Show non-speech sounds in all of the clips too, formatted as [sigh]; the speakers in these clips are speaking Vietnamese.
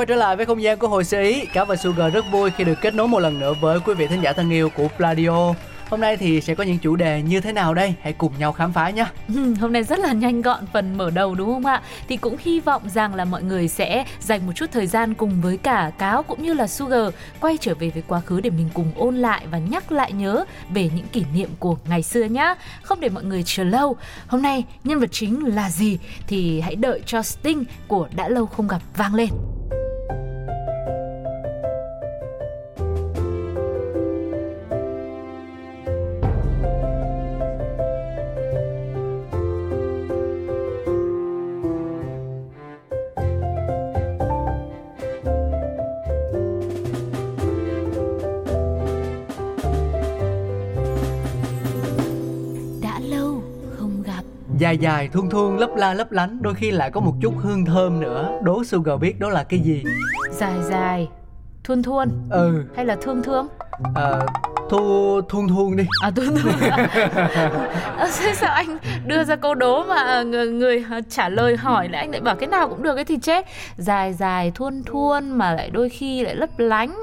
Quay trở lại với không gian của hồi sơ ý, Cáo và Sugar rất vui khi được kết nối một lần nữa với quý vị thính giả thân yêu của Pladio. Hôm nay thì sẽ có những chủ đề như thế nào đây? Hãy cùng nhau khám phá nhé. Ừ, [laughs] hôm nay rất là nhanh gọn phần mở đầu đúng không ạ? Thì cũng hy vọng rằng là mọi người sẽ dành một chút thời gian cùng với cả Cáo cũng như là Sugar quay trở về với quá khứ để mình cùng ôn lại và nhắc lại nhớ về những kỷ niệm của ngày xưa nhá. Không để mọi người chờ lâu. Hôm nay nhân vật chính là gì thì hãy đợi cho Sting của đã lâu không gặp vang lên. Dài dài, thuôn thuôn, lấp la lấp lánh, đôi khi lại có một chút hương thơm nữa. Đố Sugar biết đó là cái gì? dài dài thuôn thuôn Ừ, hay là thương thương ờ, thu thuôn thuôn đi. À tôi tôi à, sao anh đưa ra câu đố mà người, người trả lời hỏi lại anh lại bảo cái nào cũng được ấy thì chết dài dài thuôn thuôn mà lại đôi khi lại lấp lánh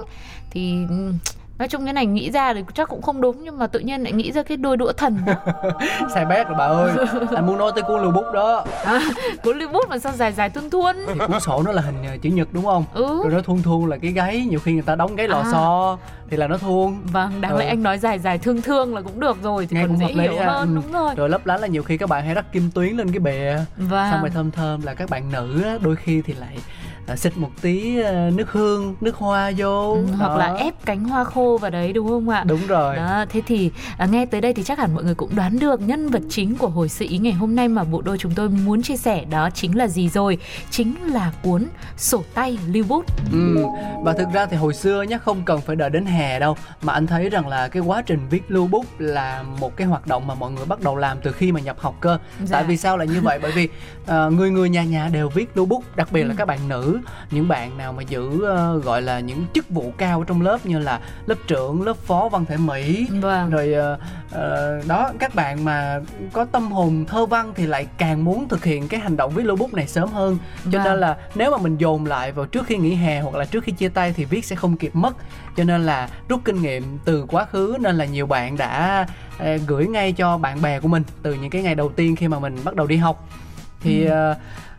thì ừ, nói chung cái này nghĩ ra thì chắc cũng không đúng nhưng mà tự nhiên lại nghĩ ra cái đôi đũa thần [laughs] Sai bét rồi bà ơi. Anh muốn nói tới cuốn lưu bút đó. à, cuốn lưu bút mà sao dài dài thuôn thuôn Thì cuốn sổ nó là hình ờ, chữ nhật đúng không? ừ Rồi nó thuôn thuôn là cái gáy, nhiều khi người ta đóng gáy lò À. xo thì là nó thuôn. vâng đáng lẽ Ừ. anh nói dài dài thương thương là cũng được rồi thì Nghe còn cũng dễ hợp lý hiểu ha. hơn Ừ. đúng rồi Rồi lấp lánh là nhiều khi các bạn hay rắc kim tuyến lên cái bìa vâng xong rồi thơm thơm là các bạn nữ đôi khi thì lại à, xịt một tí à, nước hương nước hoa vô Ừ, hoặc Đó. là ép cánh hoa khô vào đấy đúng không ạ đúng rồi Đó, thế thì à, nghe tới đây thì chắc hẳn mọi người cũng đoán được nhân vật chính của hồi sự ý ngày hôm nay mà bộ đôi chúng tôi muốn chia sẻ đó chính là gì rồi chính là cuốn sổ tay lưu bút ừ. và thực ra thì hồi xưa nhé không cần phải đợi đến hè đâu mà anh thấy rằng là cái quá trình viết lưu bút là một cái hoạt động mà mọi người bắt đầu làm từ khi mà nhập học cơ Dạ. tại vì sao lại như vậy bởi vì à, người người nhà nhà đều viết lưu bút đặc biệt là Ừ. các bạn nữ những bạn nào mà giữ ờ, gọi là những chức vụ cao trong lớp như là lớp trưởng lớp phó văn thể mỹ vâng. rồi ờ, ờ, đó các bạn mà có tâm hồn thơ văn thì lại càng muốn thực hiện cái hành động viết lưu bút này sớm hơn. Cho Vâng. nên là nếu mà mình dồn lại vào trước khi nghỉ hè hoặc là trước khi chia tay thì viết sẽ không kịp mất. Cho nên là rút kinh nghiệm từ quá khứ nên là nhiều bạn đã ờ, gửi ngay cho bạn bè của mình từ những cái ngày đầu tiên khi mà mình bắt đầu đi học. Thì Ừ.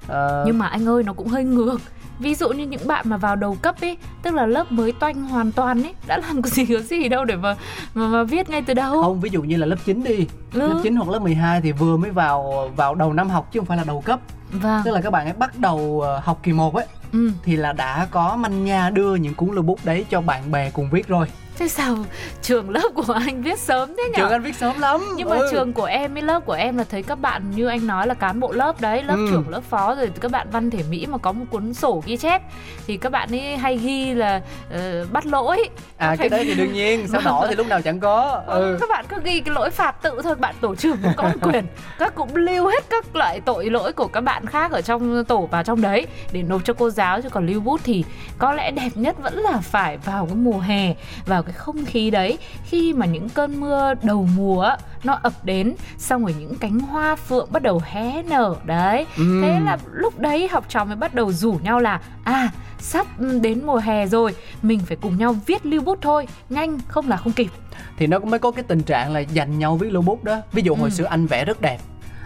ờ, nhưng mà anh ơi nó cũng hơi ngược ví dụ như những bạn mà vào đầu cấp ấy tức là lớp mới toanh hoàn toàn ấy đã làm cái gì có gì đâu để mà mà, mà viết ngay từ đầu. Không ví dụ như là lớp 9 đi. Ừ. lớp 9 hoặc lớp 12 thì vừa mới vào vào đầu năm học chứ không phải là đầu cấp. Vâng. Tức là các bạn ấy bắt đầu ờ, học kỳ 1 ấy ừ. thì là đã có manh nha đưa những cuốn lưu bút đấy cho bạn bè cùng viết rồi thế sao trường lớp của anh viết sớm thế nhỉ trường anh viết sớm lắm nhưng mà Ừ. trường của em với lớp của em là thấy các bạn như anh nói là cán bộ lớp đấy lớp Ừ. trưởng lớp phó rồi các bạn văn thể mỹ mà có một cuốn sổ ghi chép thì các bạn ấy hay ghi là ờ, bắt lỗi à cái đấy thì đương nhiên sao đỏ thì lúc nào chẳng có ừ. ừ các bạn cứ ghi cái lỗi phạt tự thôi bạn tổ trưởng cũng có [laughs] quyền các cũng lưu hết các loại tội lỗi của các bạn khác ở trong tổ vào trong đấy để nộp cho cô giáo chứ còn lưu bút thì có lẽ đẹp nhất vẫn là phải vào cái mùa hè vào cái không khí đấy. Khi mà những cơn mưa đầu mùa nó ập đến xong rồi những cánh hoa phượng bắt đầu hé nở đấy. Ừm. thế là lúc đấy học trò mới bắt đầu rủ nhau là à sắp đến mùa hè rồi mình phải cùng nhau viết lưu bút thôi nhanh không là không kịp. Thì nó mới có cái tình trạng là dành nhau viết lưu bút đó. Ví dụ hồi Ừ. xưa anh vẽ rất đẹp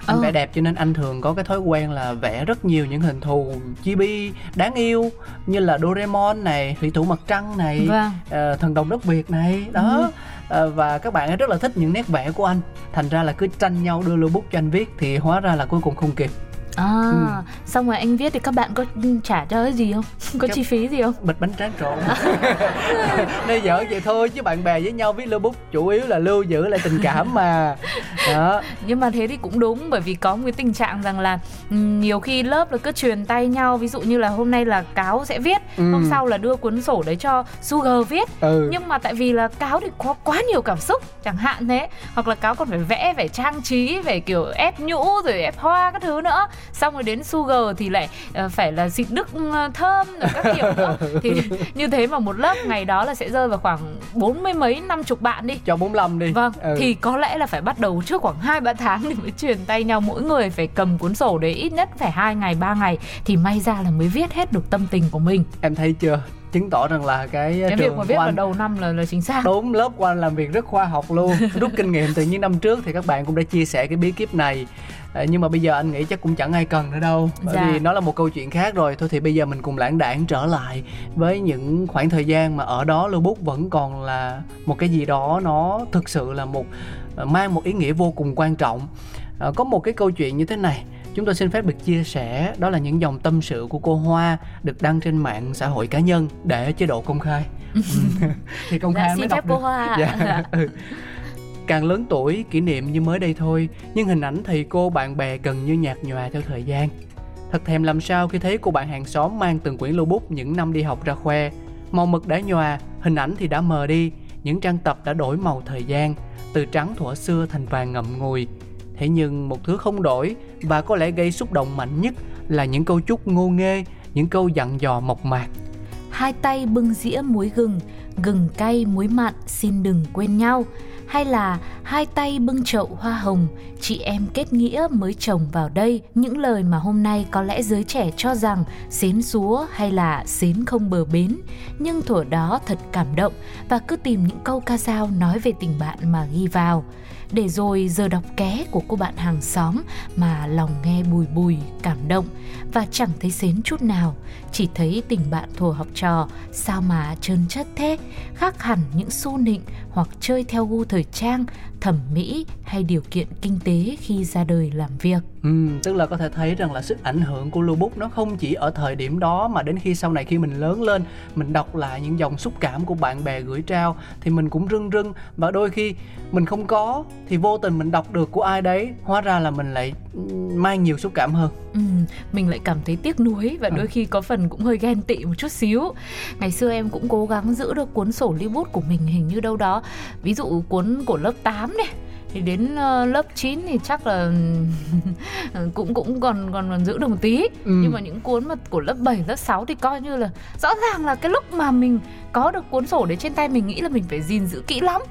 anh Ờ. vẽ đẹp cho nên anh thường có cái thói quen là vẽ rất nhiều những hình thù chibi đáng yêu như là Doraemon này thủy thủ mặt trăng này Vâng. ờ, thần đồng đất Việt này đó Ừ. Ờ, và các bạn ấy rất là thích những nét vẽ của anh thành ra là cứ tranh nhau đưa lưu bút cho anh viết thì hóa ra là cuối cùng không kịp À, ừ. xong rồi anh viết thì các bạn có trả cho cái gì không? [laughs] Có Chắc chi phí gì không? Bịch bánh tráng trộn. [laughs] Đây dở vậy thôi chứ bạn bè với nhau viết lưu bút chủ yếu là lưu giữ lại tình cảm mà. Đó. Nhưng mà thế thì cũng đúng bởi vì có một cái tình trạng rằng là ừ, nhiều khi lớp là cứ truyền tay nhau ví dụ như là hôm nay là cáo sẽ viết, ừ. hôm sau là đưa cuốn sổ đấy cho Sugar viết. Ừ. Nhưng mà tại vì là cáo thì có quá nhiều cảm xúc chẳng hạn thế hoặc là cáo còn phải vẽ phải trang trí phải kiểu ép nhũ rồi ép hoa các thứ nữa xong rồi đến sugar thì lại uh, phải là xịt đức ờ, thơm rồi các kiểu nữa. Thì [laughs] như thế mà một lớp ngày đó là sẽ rơi vào khoảng bốn mươi mấy năm chục bạn đi. Cho 45 đi. Vâng ừ. thì có lẽ là phải bắt đầu trước khoảng hai ba tháng thì mới truyền tay nhau. Mỗi người phải cầm cuốn sổ đấy ít nhất phải hai ngày ba ngày thì may ra là mới viết hết được tâm tình của mình. Em thấy chưa chứng tỏ rằng là cái, cái trường việc mà viết vào đầu năm là là chính xác. Đúng lớp của anh làm việc rất khoa học luôn. [laughs] Rút kinh nghiệm từ những năm trước thì các bạn cũng đã chia sẻ cái bí kíp này. À, nhưng mà bây giờ anh nghĩ chắc cũng chẳng ai cần nữa đâu bởi dạ. vì nó là một câu chuyện khác rồi. Thôi thì bây giờ mình cùng lãng đảng trở lại với những khoảng thời gian mà ở đó lưu bút vẫn còn là một cái gì đó nó thực sự là một à, mang một ý nghĩa vô cùng quan trọng. À, có một cái câu chuyện như thế này chúng tôi xin phép được chia sẻ đó là những dòng tâm sự của cô Hoa được đăng trên mạng xã hội cá nhân để chế độ công khai. [laughs] Thì công khai dạ, mới đọc được. cô Hoa dạ. ừ. càng lớn tuổi kỷ niệm như mới đây thôi nhưng hình ảnh thầy cô bạn bè gần như nhạt nhòa theo thời gian. Thật thèm làm sao khi thấy cô bạn hàng xóm mang từng quyển lưu bút những năm đi học ra khoe. Màu mực đã nhòa hình ảnh thì đã mờ đi những trang tập đã đổi màu thời gian từ trắng thuở xưa thành vàng ngậm ngùi thế nhưng một thứ không đổi và có lẽ gây xúc động mạnh nhất là những câu chúc ngô nghê những câu dặn dò mộc mạc. Hai tay bưng dĩa muối gừng gừng cay muối mặn xin đừng quên nhau. Hay là hai tay bưng chậu hoa hồng, chị em kết nghĩa mới trồng vào đây, những lời mà hôm nay có lẽ giới trẻ cho rằng xến xúa hay là xến không bờ bến, nhưng thuở đó thật cảm động và cứ tìm những câu ca dao nói về tình bạn mà ghi vào để rồi giờ đọc ké của cô bạn hàng xóm mà lòng nghe bùi bùi, cảm động. Và chẳng thấy xến chút nào, chỉ thấy tình bạn thuở học trò, sao mà trơn chất thế, khác hẳn những xu nịnh hoặc chơi theo gu thời trang thẩm mỹ hay điều kiện kinh tế khi ra đời làm việc. Ừ, tức là có thể thấy rằng là sức ảnh hưởng của lưu bút nó không chỉ ở thời điểm đó mà đến khi sau này khi mình lớn lên mình đọc lại những dòng xúc cảm của bạn bè gửi trao thì mình cũng rưng rưng và đôi khi mình không có thì vô tình mình đọc được của ai đấy hóa ra là mình lại mang nhiều xúc cảm hơn. Ừ, mình lại cảm thấy tiếc nuối và đôi ừ. khi có phần cũng hơi ghen tị một chút xíu. Ngày xưa em cũng cố gắng giữ được cuốn sổ lưu bút của mình hình như đâu đó. Ví dụ cuốn của lớp 8 này thì đến uh, lớp 9 thì chắc là [laughs] cũng cũng còn còn còn giữ được một tí. Ừ. nhưng mà những cuốn mà của lớp 7, lớp 6 thì coi như là rõ ràng là cái lúc mà mình có được cuốn sổ đấy trên tay mình nghĩ là mình phải gìn giữ kỹ lắm.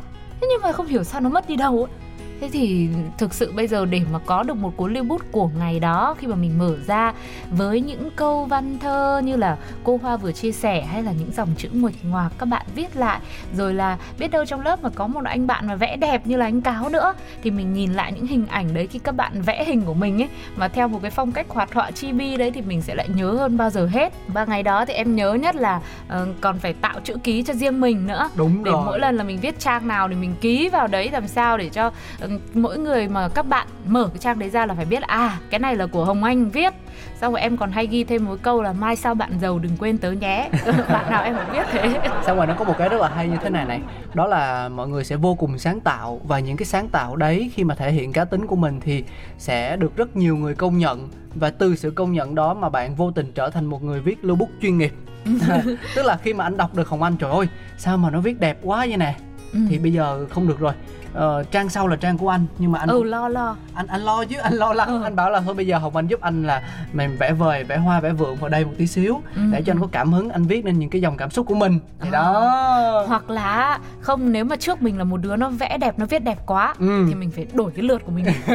Thế nhưng mà không hiểu sao nó mất đi đâu ấy thế thì thực sự bây giờ để mà có được một cuốn lưu bút của ngày đó khi mà mình mở ra với những câu văn thơ như là cô hoa vừa chia sẻ hay là những dòng chữ nguệch ngoạc các bạn viết lại rồi là biết đâu trong lớp mà có một anh bạn mà vẽ đẹp như là anh cáo nữa thì mình nhìn lại những hình ảnh đấy khi các bạn vẽ hình của mình ấy mà theo một cái phong cách hoạt họa chibi đấy thì mình sẽ lại nhớ hơn bao giờ hết và ngày đó thì em nhớ nhất là uh, còn phải tạo chữ ký cho riêng mình nữa đúng để rồi. mỗi lần là mình viết trang nào thì mình ký vào đấy làm sao để cho uh, mỗi người mà các bạn mở cái trang đấy ra là phải biết à cái này là của hồng anh viết. Xong rồi em còn hay ghi thêm một câu là mai sau bạn giàu đừng quên tớ nhé. [laughs] Bạn nào em cũng biết thế. [laughs] Xong rồi nó có một cái rất là hay như thế này này. Đó là mọi người sẽ vô cùng sáng tạo và những cái sáng tạo đấy khi mà thể hiện cá tính của mình thì sẽ được rất nhiều người công nhận. Và từ sự công nhận đó mà bạn vô tình trở thành một người viết lưu bút chuyên nghiệp. [laughs] Tức là khi mà anh đọc được hồng anh trời ơi sao mà nó viết đẹp quá vậy nè? Ừ. thì bây giờ không được rồi uh, trang sau là trang của anh nhưng mà anh ừ lo lo anh anh lo chứ anh lo lắng ừ. anh bảo là thôi bây giờ hồng anh giúp anh là mình vẽ vời vẽ hoa vẽ vượng vào đây một tí xíu ừ. để cho anh có cảm hứng anh viết nên những cái dòng cảm xúc của mình thì à. đó hoặc là không nếu mà trước mình là một đứa nó vẽ đẹp nó viết đẹp quá ừ. thì mình phải đổi cái lượt của mình [laughs]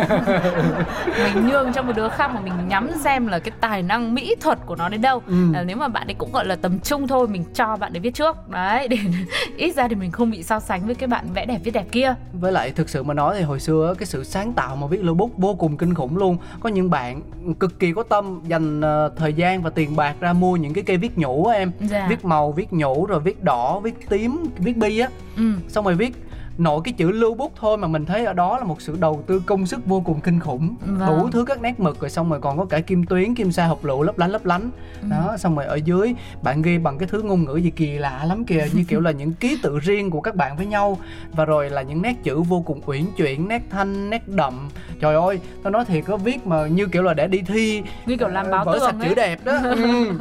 mình nhường cho một đứa khác mà mình nhắm xem là cái tài năng mỹ thuật của nó đến đâu ừ. à, nếu mà bạn ấy cũng gọi là tầm trung thôi mình cho bạn ấy viết trước đấy [laughs] để ít ra thì mình không bị so sánh với cái bạn vẽ đẹp viết đẹp kia với lại thực sự mà nói thì hồi xưa cái sự sáng tạo mà viết lưu bút vô cùng kinh khủng luôn có những bạn cực kỳ có tâm dành uh, thời gian và tiền bạc ra mua những cái cây viết nhũ á em dạ. viết màu viết nhũ rồi viết đỏ viết tím viết bi á ừ. xong rồi viết nội cái chữ lưu bút thôi mà mình thấy ở đó là một sự đầu tư công sức vô cùng kinh khủng. Vâng. đủ thứ các nét mực rồi xong rồi còn có cả kim tuyến kim sa hộp lựu lấp lánh lấp lánh. Ừ. đó xong rồi ở dưới bạn ghi bằng cái thứ ngôn ngữ gì kỳ lạ lắm kìa như kiểu là những ký tự riêng của các bạn với nhau. Và rồi là những nét chữ vô cùng uyển chuyển nét thanh nét đậm. Trời ơi tao nói thiệt có viết mà như kiểu là để đi thi như kiểu làm báo vở sạch tường chữ ấy. đẹp đó. [laughs] Ừ.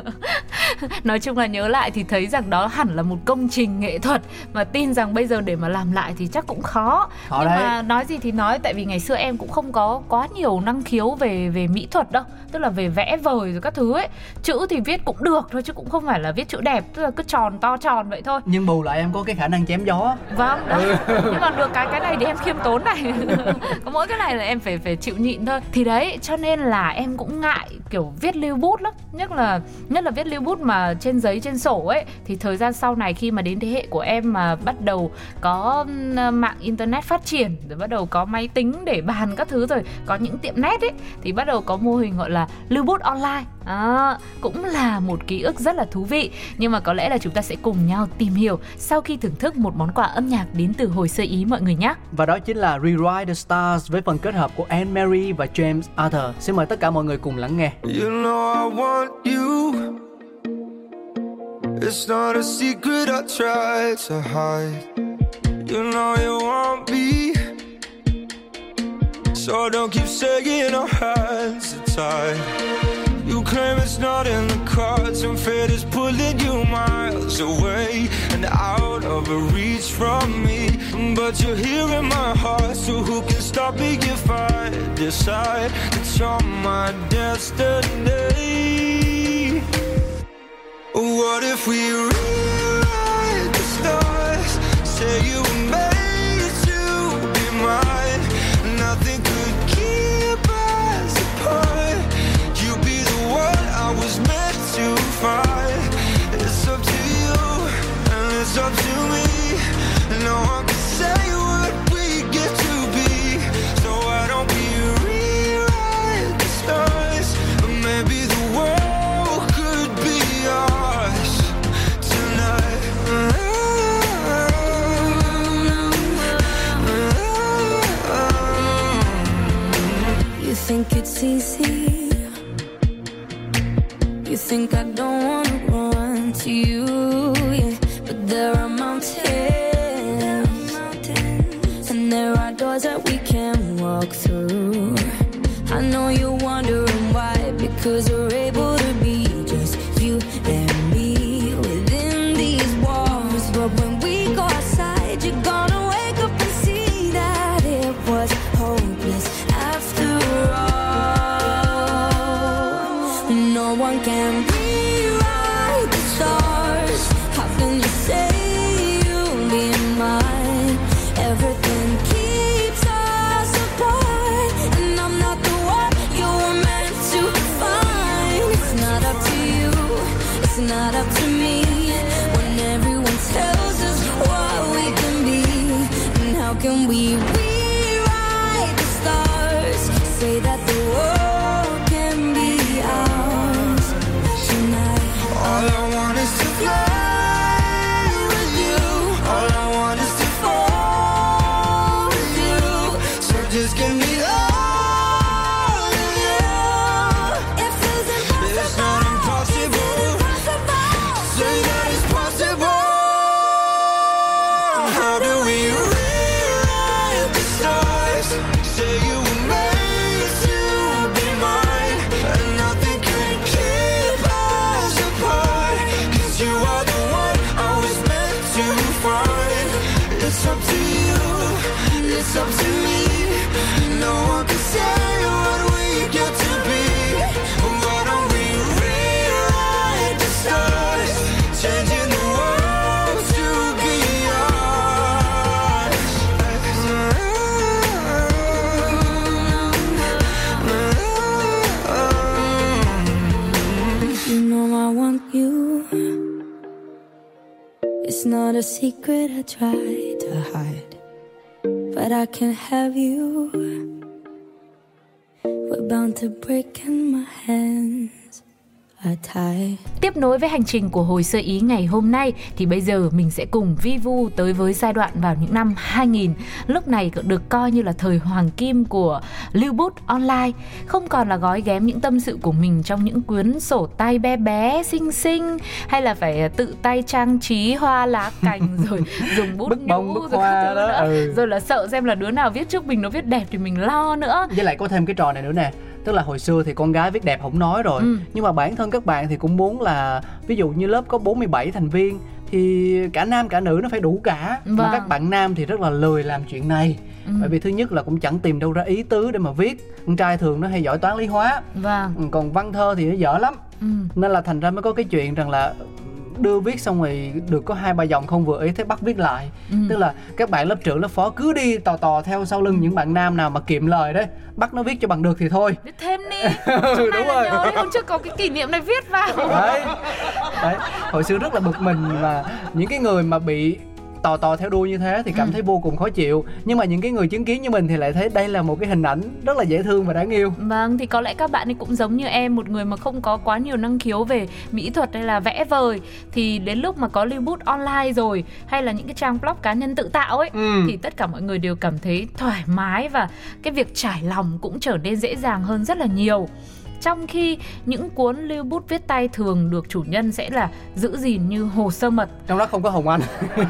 nói chung là nhớ lại thì thấy rằng đó hẳn là một công trình nghệ thuật. Mà tin rằng bây giờ để mà làm lại thì chắc cũng khó. Khó nhưng đấy. mà nói gì thì nói tại vì ngày xưa em cũng không có quá nhiều năng khiếu về về mỹ thuật đâu tức là về vẽ vời rồi các thứ ấy. Chữ thì viết cũng được thôi chứ cũng không phải là viết chữ đẹp tức là cứ tròn to tròn vậy thôi. Nhưng bù lại em có cái khả năng chém gió. Vâng đấy [laughs] nhưng mà được cái cái này thì em khiêm tốn này. [laughs] Có mỗi cái này là em phải phải chịu nhịn thôi. Thì đấy cho nên là em cũng ngại kiểu viết lưu bút lắm. Nhất là nhất là viết lưu bút mà trên giấy trên sổ ấy. Thì thời gian sau này khi mà đến thế hệ của em mà bắt đầu có mạng internet phát triển rồi bắt đầu có máy tính để bàn các thứ rồi có những tiệm nét ấy thì bắt đầu có mô hình gọi là lưu bút online. À, cũng là một ký ức rất là thú vị. Nhưng mà có lẽ là chúng ta sẽ cùng nhau tìm hiểu sau khi thưởng thức một món quà âm nhạc đến từ hồi sơ ý mọi người nhé. Và đó chính là Rewrite the Stars với phần kết hợp của Anne Marie và James Arthur. Xin mời tất cả mọi người cùng lắng nghe. You know I want you. It's not a secret I try to hide. You know you want me. So don't keep saying our hands are tied. You claim it's not in the cards, and fate is pulling you miles away and out of reach from me. But you're here in my heart, so who can stop me if I decide that you're my destiny? What if we up to you, and it's up to me. No one think it's easy. You think I don't wanna run to you, yeah. But there are mountains, and there are doors that we can walk through. I know you're wondering why, because Say that the secret I try to hide, but I can't have you. We're bound to break, in my hands. Tiếp nối với hành trình của hồi sơ ý ngày hôm nay thì bây giờ mình sẽ cùng vi vu tới với giai đoạn vào những năm 2000. Lúc này được coi như là thời hoàng kim của lưu bút online. Không còn là gói ghém những tâm sự của mình trong những cuốn sổ tay bé bé, xinh xinh hay là phải tự tay trang trí hoa lá cành [laughs] rồi dùng bút Bức bông, bức hoa đó, nữa. ừ. Rồi là sợ xem là đứa nào viết trước mình nó viết đẹp thì mình lo nữa. với lại có thêm cái trò này nữa nè tức là hồi xưa thì con gái viết đẹp không nói rồi Ừ. nhưng mà bản thân các bạn thì cũng muốn là ví dụ như lớp có 47 thành viên thì cả nam cả nữ nó phải đủ cả mà Vâng. các bạn nam thì rất là lười làm chuyện này Ừ. bởi vì thứ nhất là cũng chẳng tìm đâu ra ý tứ để mà viết con trai thường nó hay giỏi toán lý hóa Vâng. Còn văn thơ thì nó dở lắm Ừ. nên là thành ra mới có cái chuyện rằng là đưa viết xong rồi được có hai ba dòng không vừa ý thế bắt viết lại Ừ. tức là các bạn lớp trưởng lớp phó cứ đi tò tò theo sau lưng những bạn nam nào mà kiệm lời đấy bắt nó viết cho bằng được thì thôi Viết thêm đi. [laughs] Này đúng rồi nhớ hôm trước có cái kỷ niệm này viết vào. đấy đấy hồi xưa rất là bực mình và những cái người mà bị tò tò theo đuôi như thế thì cảm Ừ. thấy vô cùng khó chịu nhưng mà những cái người chứng kiến như mình thì lại thấy đây là một cái hình ảnh rất là dễ thương và đáng yêu Vâng, thì có lẽ các bạn ấy cũng giống như em Một người mà không có quá nhiều năng khiếu về mỹ thuật hay là vẽ vời Thì đến lúc mà có lưu bút online rồi Hay là những cái trang blog cá nhân tự tạo ấy Ừ. Thì tất cả mọi người đều cảm thấy thoải mái Và cái việc trải lòng cũng trở nên dễ dàng hơn rất là nhiều trong khi những cuốn lưu bút viết tay thường được chủ nhân sẽ là giữ gìn như hồ sơ mật trong đó không có hồng anh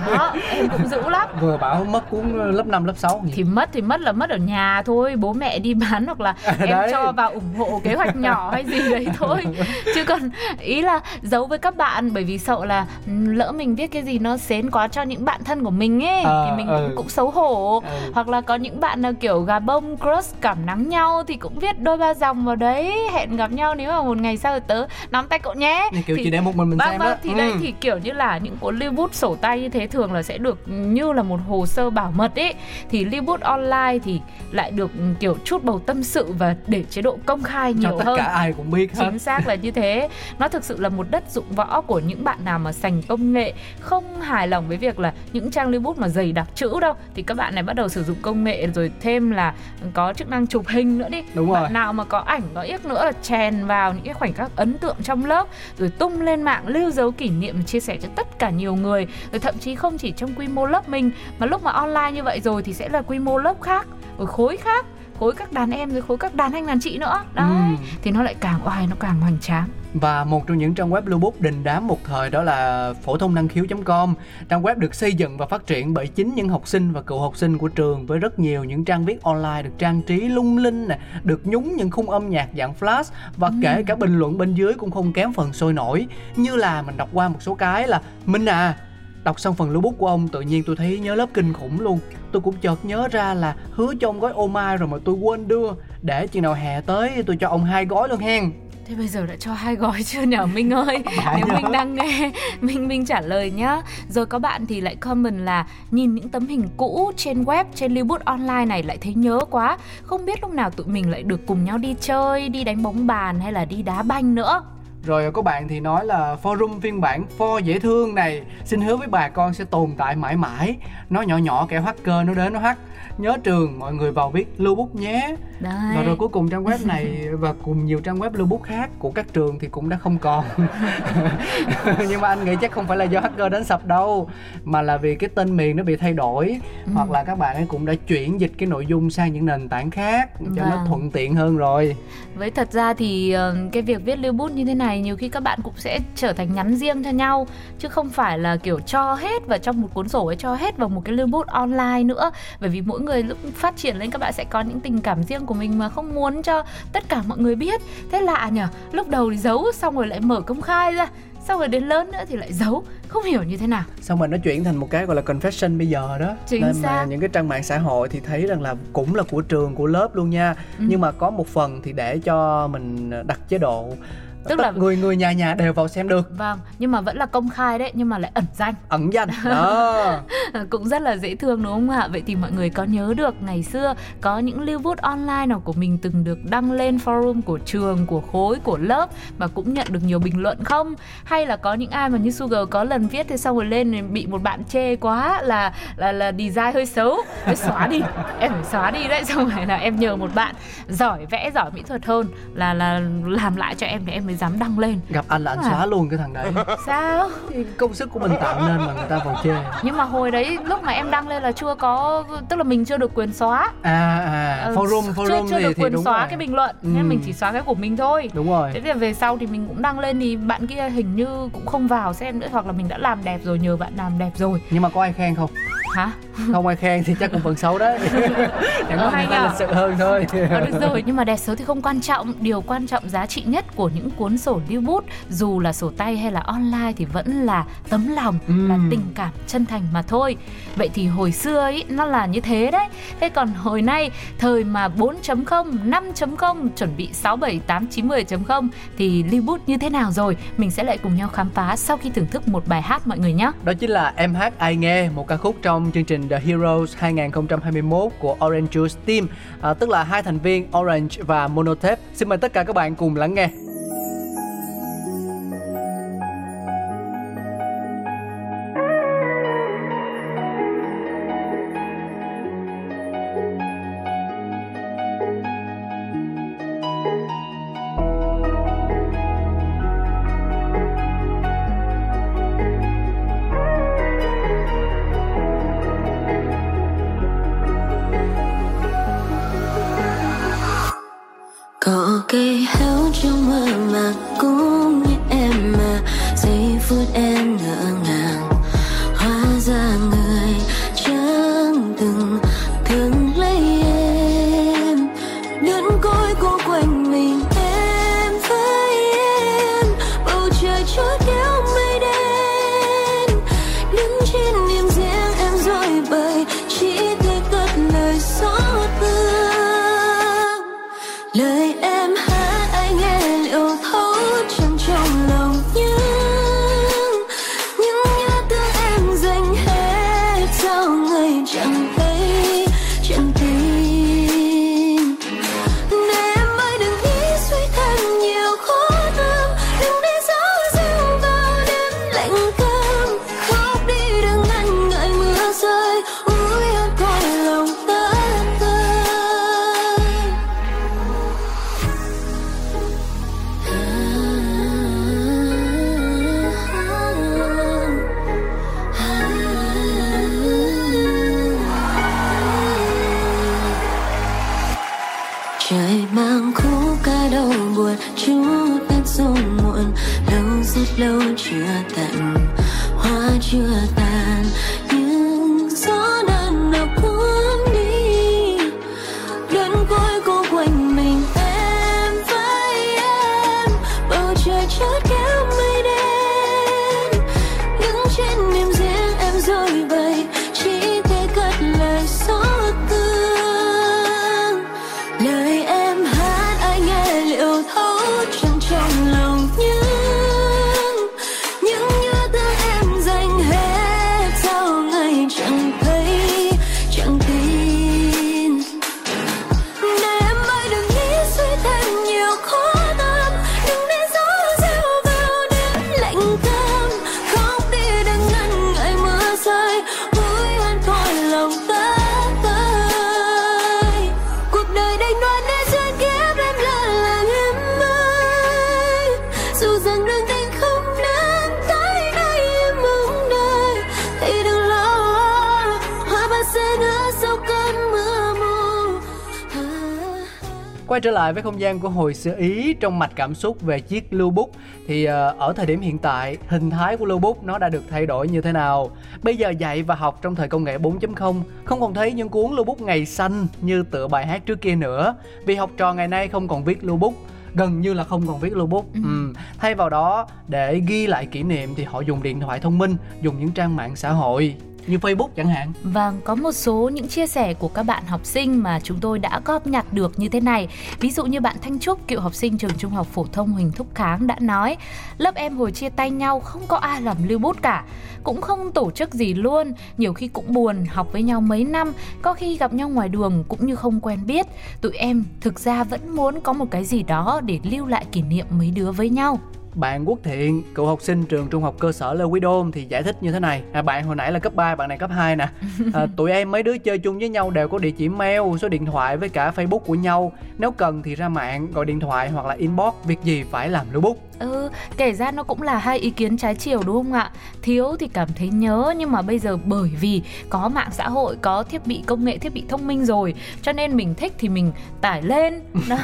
đó em cũng giữ lắm [laughs] vừa bảo mất cuốn lớp 5, lớp 6 thì mất thì mất là mất ở nhà thôi bố mẹ đi bán hoặc là em Đấy. cho vào ủng hộ kế hoạch nhỏ hay gì đấy thôi [laughs] chứ còn ý là giấu với các bạn bởi vì sợ là ừ, lỡ mình viết cái gì nó xến quá cho những bạn thân của mình ấy Ờ, thì mình ừ. cũng, cũng xấu hổ Ừ. hoặc là có những bạn là kiểu gà bông crush cảm nắng nhau thì cũng viết đôi ba dòng vào đấy hẹn gặp nhau nếu mà một ngày sau tớ nắm tay cậu nhé. Như kiểu Thì- chỉ để một mình mình Vâng xem vâng đó. thì Ừ. đây thì kiểu như là những cuốn lưu bút sổ tay như thế thường là sẽ được như là một hồ sơ bảo mật ấy. Thì lưu bút online thì lại được kiểu chút bầu tâm sự và để chế độ công khai cho nhiều tất hơn. cả ai cũng biết hết. Chính xác là như thế. Nó thực sự là một đất dụng võ của những bạn nào mà sành công nghệ không hài lòng với việc là những trang lưu bút mà dày đặc chữ đâu. Thì các bạn này bắt đầu sử dụng công nghệ rồi thêm là có chức năng chụp hình nữa đi. Đúng rồi. bạn nào mà có ảnh có yếc nữa là chèn vào những cái khoảnh khắc ấn tượng trong lớp rồi tung lên mạng lưu dấu kỷ niệm chia sẻ cho tất cả nhiều người. Rồi thậm chí không chỉ trong quy mô lớp mình mà lúc mà online như vậy rồi thì sẽ là quy mô lớp khác rồi khối khác khối các đàn em rồi khối các đàn anh đàn chị nữa. Đấy Ừ. thì nó lại càng oai nó càng hoành tráng Và một trong những trang web lưu bút đình đám một thời đó là phổ thông năng khiếu.com. Trang web được xây dựng và phát triển bởi chính những học sinh và cựu học sinh của trường với rất nhiều những trang viết online được trang trí lung linh nè, được nhúng những khung âm nhạc dạng flash và kể cả bình luận bên dưới cũng không kém phần sôi nổi. Như là mình đọc qua một số cái là Minh à, Đọc xong phần lưu bút của ông tự nhiên tôi thấy nhớ lớp kinh khủng luôn Tôi cũng chợt nhớ ra là hứa cho ông gói ô mai rồi mà tôi quên đưa Để chừng nào hè tới tôi cho ông hai gói luôn hen Thế bây giờ đã cho hai gói chưa nhở? Minh ơi Đã [laughs] Nếu. Minh đang nghe Minh Minh trả lời nhá. Rồi có bạn thì lại comment là Nhìn những tấm hình cũ trên web Trên lưu bút online này lại thấy nhớ quá. Không biết lúc nào tụi mình lại được cùng nhau đi chơi Đi đánh bóng bàn hay là đi đá banh nữa. Rồi có bạn thì nói là forum phiên bản for dễ thương này. Xin hứa với bà con sẽ tồn tại mãi mãi. Nó nhỏ nhỏ kẻ hacker nó đến nó hack Nhớ trường mọi người vào viết lưu bút nhé. Đấy. Và rồi cuối cùng trang web này [laughs] và cùng nhiều trang web lưu bút khác của các trường thì cũng đã không còn. [laughs] Nhưng mà anh nghĩ chắc không phải là do hacker đến sập đâu Mà là vì cái tên miền nó bị thay đổi. Hoặc là các bạn ấy cũng đã chuyển dịch cái nội dung sang những nền tảng khác Cho nó Vâng. thuận tiện hơn rồi. Với thật ra thì ờ, cái việc viết lưu bút như thế này nhiều khi các bạn cũng sẽ trở thành nhắn riêng cho nhau chứ không phải là kiểu cho hết vào trong một cuốn sổ ấy cho hết vào một cái lưu bút online nữa. Bởi vì mỗi người lúc phát triển lên các bạn sẽ có những tình cảm riêng của mình mà không muốn cho tất cả mọi người biết. Thế lạ nhở lúc đầu thì giấu xong rồi lại mở công khai ra. Xong rồi đến lớn nữa thì lại giấu. Không hiểu như thế nào. Xong rồi nó chuyển thành một cái gọi là confession bây giờ đó. Chính nên xác. mà những cái trang mạng xã hội thì thấy rằng là cũng là của trường của lớp luôn nha. Ừ. nhưng mà có một phần thì để cho mình đặt chế độ Tức là- người người nhà nhà đều vào xem được. Vâng nhưng mà vẫn là công khai đấy nhưng mà lại ẩn danh. Ẩn danh đó. [laughs] Cũng rất là dễ thương đúng không ạ? Vậy thì mọi người có nhớ được ngày xưa có những lưu bút online nào của mình từng được đăng lên forum của trường, của khối, của lớp mà cũng nhận được nhiều bình luận không? Hay là có những ai mà như Sugar có lần viết thì xong rồi lên bị một bạn chê quá là là là design hơi xấu, phải xóa đi, em phải xóa đi đấy [laughs] xong rồi là em nhờ một bạn giỏi vẽ giỏi mỹ thuật hơn là là làm lại cho em để em mới mới dám đăng lên. Gặp anh là anh À. xóa luôn cái thằng đấy. Sao? Công sức của mình tạo nên mà người ta vào chê. Nhưng mà hồi đấy lúc mà em đăng lên là chưa có tức là mình chưa được quyền xóa. À à forum chưa, forum chưa thì được thì quyền đúng xóa rồi. cái bình luận Ừ. nên mình chỉ xóa cái của mình thôi. Đúng rồi. Thế thì về sau thì mình cũng đăng lên thì bạn kia hình như cũng không vào xem nữa hoặc là mình đã làm đẹp rồi nhờ bạn làm đẹp rồi. Nhưng mà có ai khen không hả? Không ai khen thì chắc cũng phần xấu đấy. [laughs] Chẳng qua hay nhờ. lịch sự hơn thôi. Ờ, được [laughs] rồi nhưng mà đẹp xấu thì không quan trọng. Điều quan trọng giá trị nhất của những cuốn sổ lưu bút dù là sổ tay hay là online thì vẫn là tấm lòng Ừm. là tình cảm chân thành mà thôi. Vậy thì hồi xưa ấy nó là như thế đấy. Thế còn hồi nay thời mà 4.0 5.0 chuẩn bị 6 7 8 9 10.0 thì lưu bút như thế nào rồi? Mình sẽ lại cùng nhau khám phá sau khi thưởng thức một bài hát mọi người nhé. Đó chính là Em hát ai nghe, một ca khúc trong chương trình The Heroes 2021 của Orange Juice Team, à, tức là hai thành viên Orange và Monotape. Xin mời tất cả các bạn cùng lắng nghe. Có Quay trở lại với không gian của hồi xưa Ý trong mạch cảm xúc về chiếc lưu bút thì ờ, ở thời điểm hiện tại hình thái của lưu bút nó đã được thay đổi như thế nào? Bây giờ dạy và học trong thời công nghệ 4.0 không còn thấy những cuốn lưu bút ngày xanh như tựa bài hát trước kia nữa vì học trò ngày nay không còn viết lưu bút gần như là không còn viết lưu bút ừ. thay vào đó để ghi lại kỷ niệm thì họ dùng điện thoại thông minh dùng những trang mạng xã hội như Facebook chẳng hạn Vâng, có một số những chia sẻ của các bạn học sinh mà chúng tôi đã góp nhặt được như thế này. Ví dụ như bạn Thanh Trúc, cựu học sinh trường Trung học phổ thông Huỳnh Thúc Kháng đã nói: "Lớp em hồi chia tay nhau không có ai làm lưu bút cả, cũng không tổ chức gì luôn, nhiều khi cũng buồn, học với nhau mấy năm, có khi gặp nhau ngoài đường cũng như không quen biết. Tụi em thực ra vẫn muốn có một cái gì đó để lưu lại kỷ niệm mấy đứa với nhau." Bạn Quốc Thiện, cựu học sinh trường trung học cơ sở Lê Quý Đôn thì giải thích như thế này. À, bạn hồi nãy là cấp 3, bạn này cấp 2 nè. À, [laughs] tụi em mấy đứa chơi chung với nhau đều có địa chỉ mail, số điện thoại với cả Facebook của nhau. Nếu cần thì ra mạng gọi điện thoại hoặc là inbox, việc gì phải làm lưu bút. Ừ, kể ra nó cũng là hai ý kiến trái chiều đúng không ạ? Thiếu thì cảm thấy nhớ nhưng mà bây giờ bởi vì có mạng xã hội, có thiết bị công nghệ, thiết bị thông minh rồi cho nên mình thích thì mình tải lên. [laughs] Đó,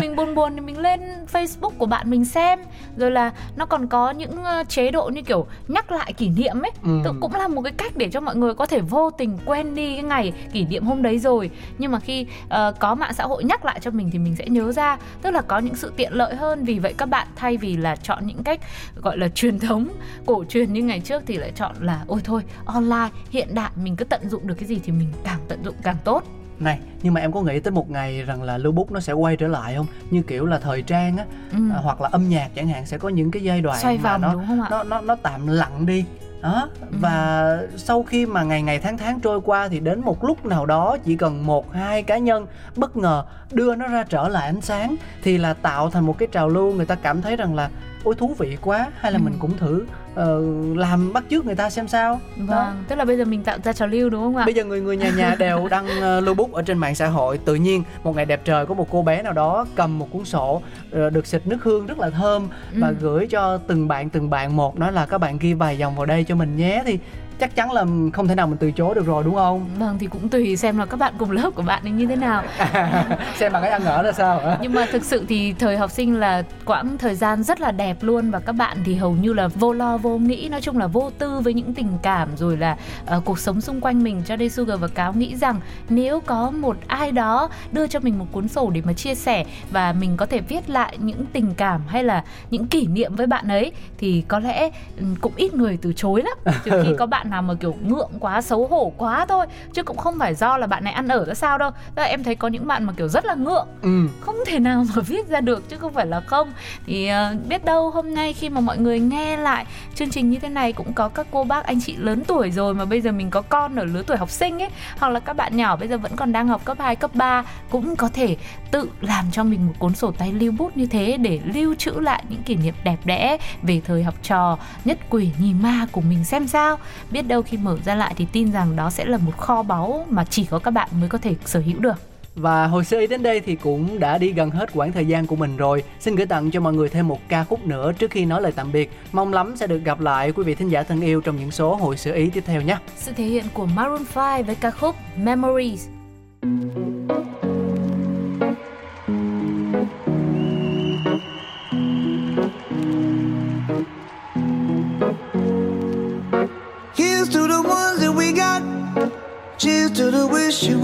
mình buồn buồn thì mình lên Facebook của bạn mình xem. Rồi là nó còn có những ờ, chế độ như kiểu nhắc lại kỷ niệm ấy. Ừ. Tự cũng là một cái cách để cho mọi người có thể vô tình quên đi cái ngày kỷ niệm hôm đấy rồi. Nhưng mà khi ờ, có mạng xã hội nhắc lại cho mình thì mình sẽ nhớ ra, tức là có những sự tiện lợi hơn vì vậy các bạn thay vì là chọn những cách gọi là truyền thống cổ truyền như ngày trước thì lại chọn là ôi thôi online hiện đại mình cứ tận dụng được cái gì thì mình càng tận dụng càng tốt Này, nhưng mà em có nghĩ tới một ngày rằng là lưu bút nó sẽ quay trở lại không? Như kiểu là thời trang á, ừ. à, hoặc là âm nhạc chẳng hạn sẽ có những cái giai đoạn xoay mà vòng nó nó nó nó tạm lặng đi đó và sau khi mà ngày ngày tháng tháng trôi qua thì đến một lúc nào đó chỉ cần một hai cá nhân bất ngờ đưa nó ra trở lại ánh sáng thì là tạo thành một cái trào lưu. Người ta cảm thấy rằng là ôi thú vị quá hay là Ừ. mình cũng thử ờ, làm bắt chước người ta xem sao Đó. vâng tức là bây giờ mình tạo ra trào lưu đúng không ạ Bây giờ người người nhà nhà đều [laughs] đăng ờ, lưu bút ở trên mạng xã hội Tự nhiên một ngày đẹp trời có một cô bé nào đó cầm một cuốn sổ ờ, Được xịt nước hương rất là thơm Và Ừ. gửi cho từng bạn từng bạn một Nói là các bạn ghi vài dòng vào đây cho mình nhé Thì chắc chắn là không thể nào mình từ chối được rồi đúng không? vâng thì cũng tùy xem là các bạn cùng lớp của bạn ấy như thế nào. [laughs] Xem bạn ấy ăn ở ra sao nhưng mà thực sự thì thời học sinh là quãng thời gian rất là đẹp luôn và các bạn thì hầu như là vô lo vô nghĩ nói chung là vô tư với những tình cảm rồi là ờ, cuộc sống xung quanh mình. Cho nên Sugar và Cáo nghĩ rằng nếu có một ai đó đưa cho mình một cuốn sổ để mà chia sẻ và mình có thể viết lại những tình cảm hay là những kỷ niệm với bạn ấy thì có lẽ ừ, cũng ít người từ chối lắm. Trừ khi có bạn nào mà kiểu ngượng quá xấu hổ quá thôi. Chứ cũng không phải do là bạn này ăn ở ra sao đâu. Tức là em thấy có những bạn mà kiểu rất là ngượng. Ừ. không thể nào mà [laughs] viết ra được chứ không phải là không. Thì ờ, biết đâu hôm nay khi mà mọi người nghe lại chương trình như thế này cũng có các cô bác anh chị lớn tuổi rồi mà bây giờ mình có con ở lứa tuổi học sinh ấy hoặc là các bạn nhỏ bây giờ vẫn còn đang học cấp 2, cấp 3 cũng có thể tự làm cho mình một cuốn sổ tay lưu bút như thế để lưu trữ lại những kỷ niệm đẹp đẽ về thời học trò nhất quỷ nhì ma của mình xem sao biết đâu khi mở ra lại thì tin rằng đó sẽ là một kho báu mà chỉ có các bạn mới có thể sở hữu được. Và hồi sơ ý đến đây thì cũng đã đi gần hết quãng thời gian của mình rồi. Xin gửi tặng cho mọi người thêm một ca khúc nữa trước khi nói lời tạm biệt. Mong lắm sẽ được gặp lại quý vị thính giả thân yêu trong những số hồi sơ ý tiếp theo nhé. Sự thể hiện của Maroon 5 với ca khúc Memories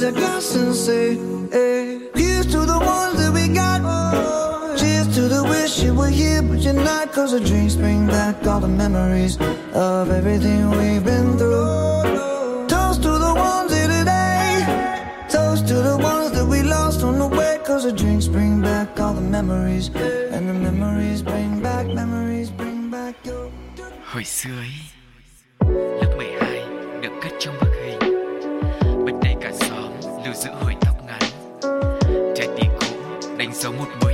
Raise a glass and say, hey. Here's to the ones that we got. Cheers to the wish you were here, but you're not. Cause the drinks bring back all the memories of everything we've been through. Toast to the ones here today. Toast to the ones that we lost on the way. Cause the drinks bring back all the memories. And the memories bring back, memories bring back your. Hồi xưa ấy Lớp 12 được cất trong bức cả giữ hồi tóc ngắn. Trái tim cũ đánh dấu một mối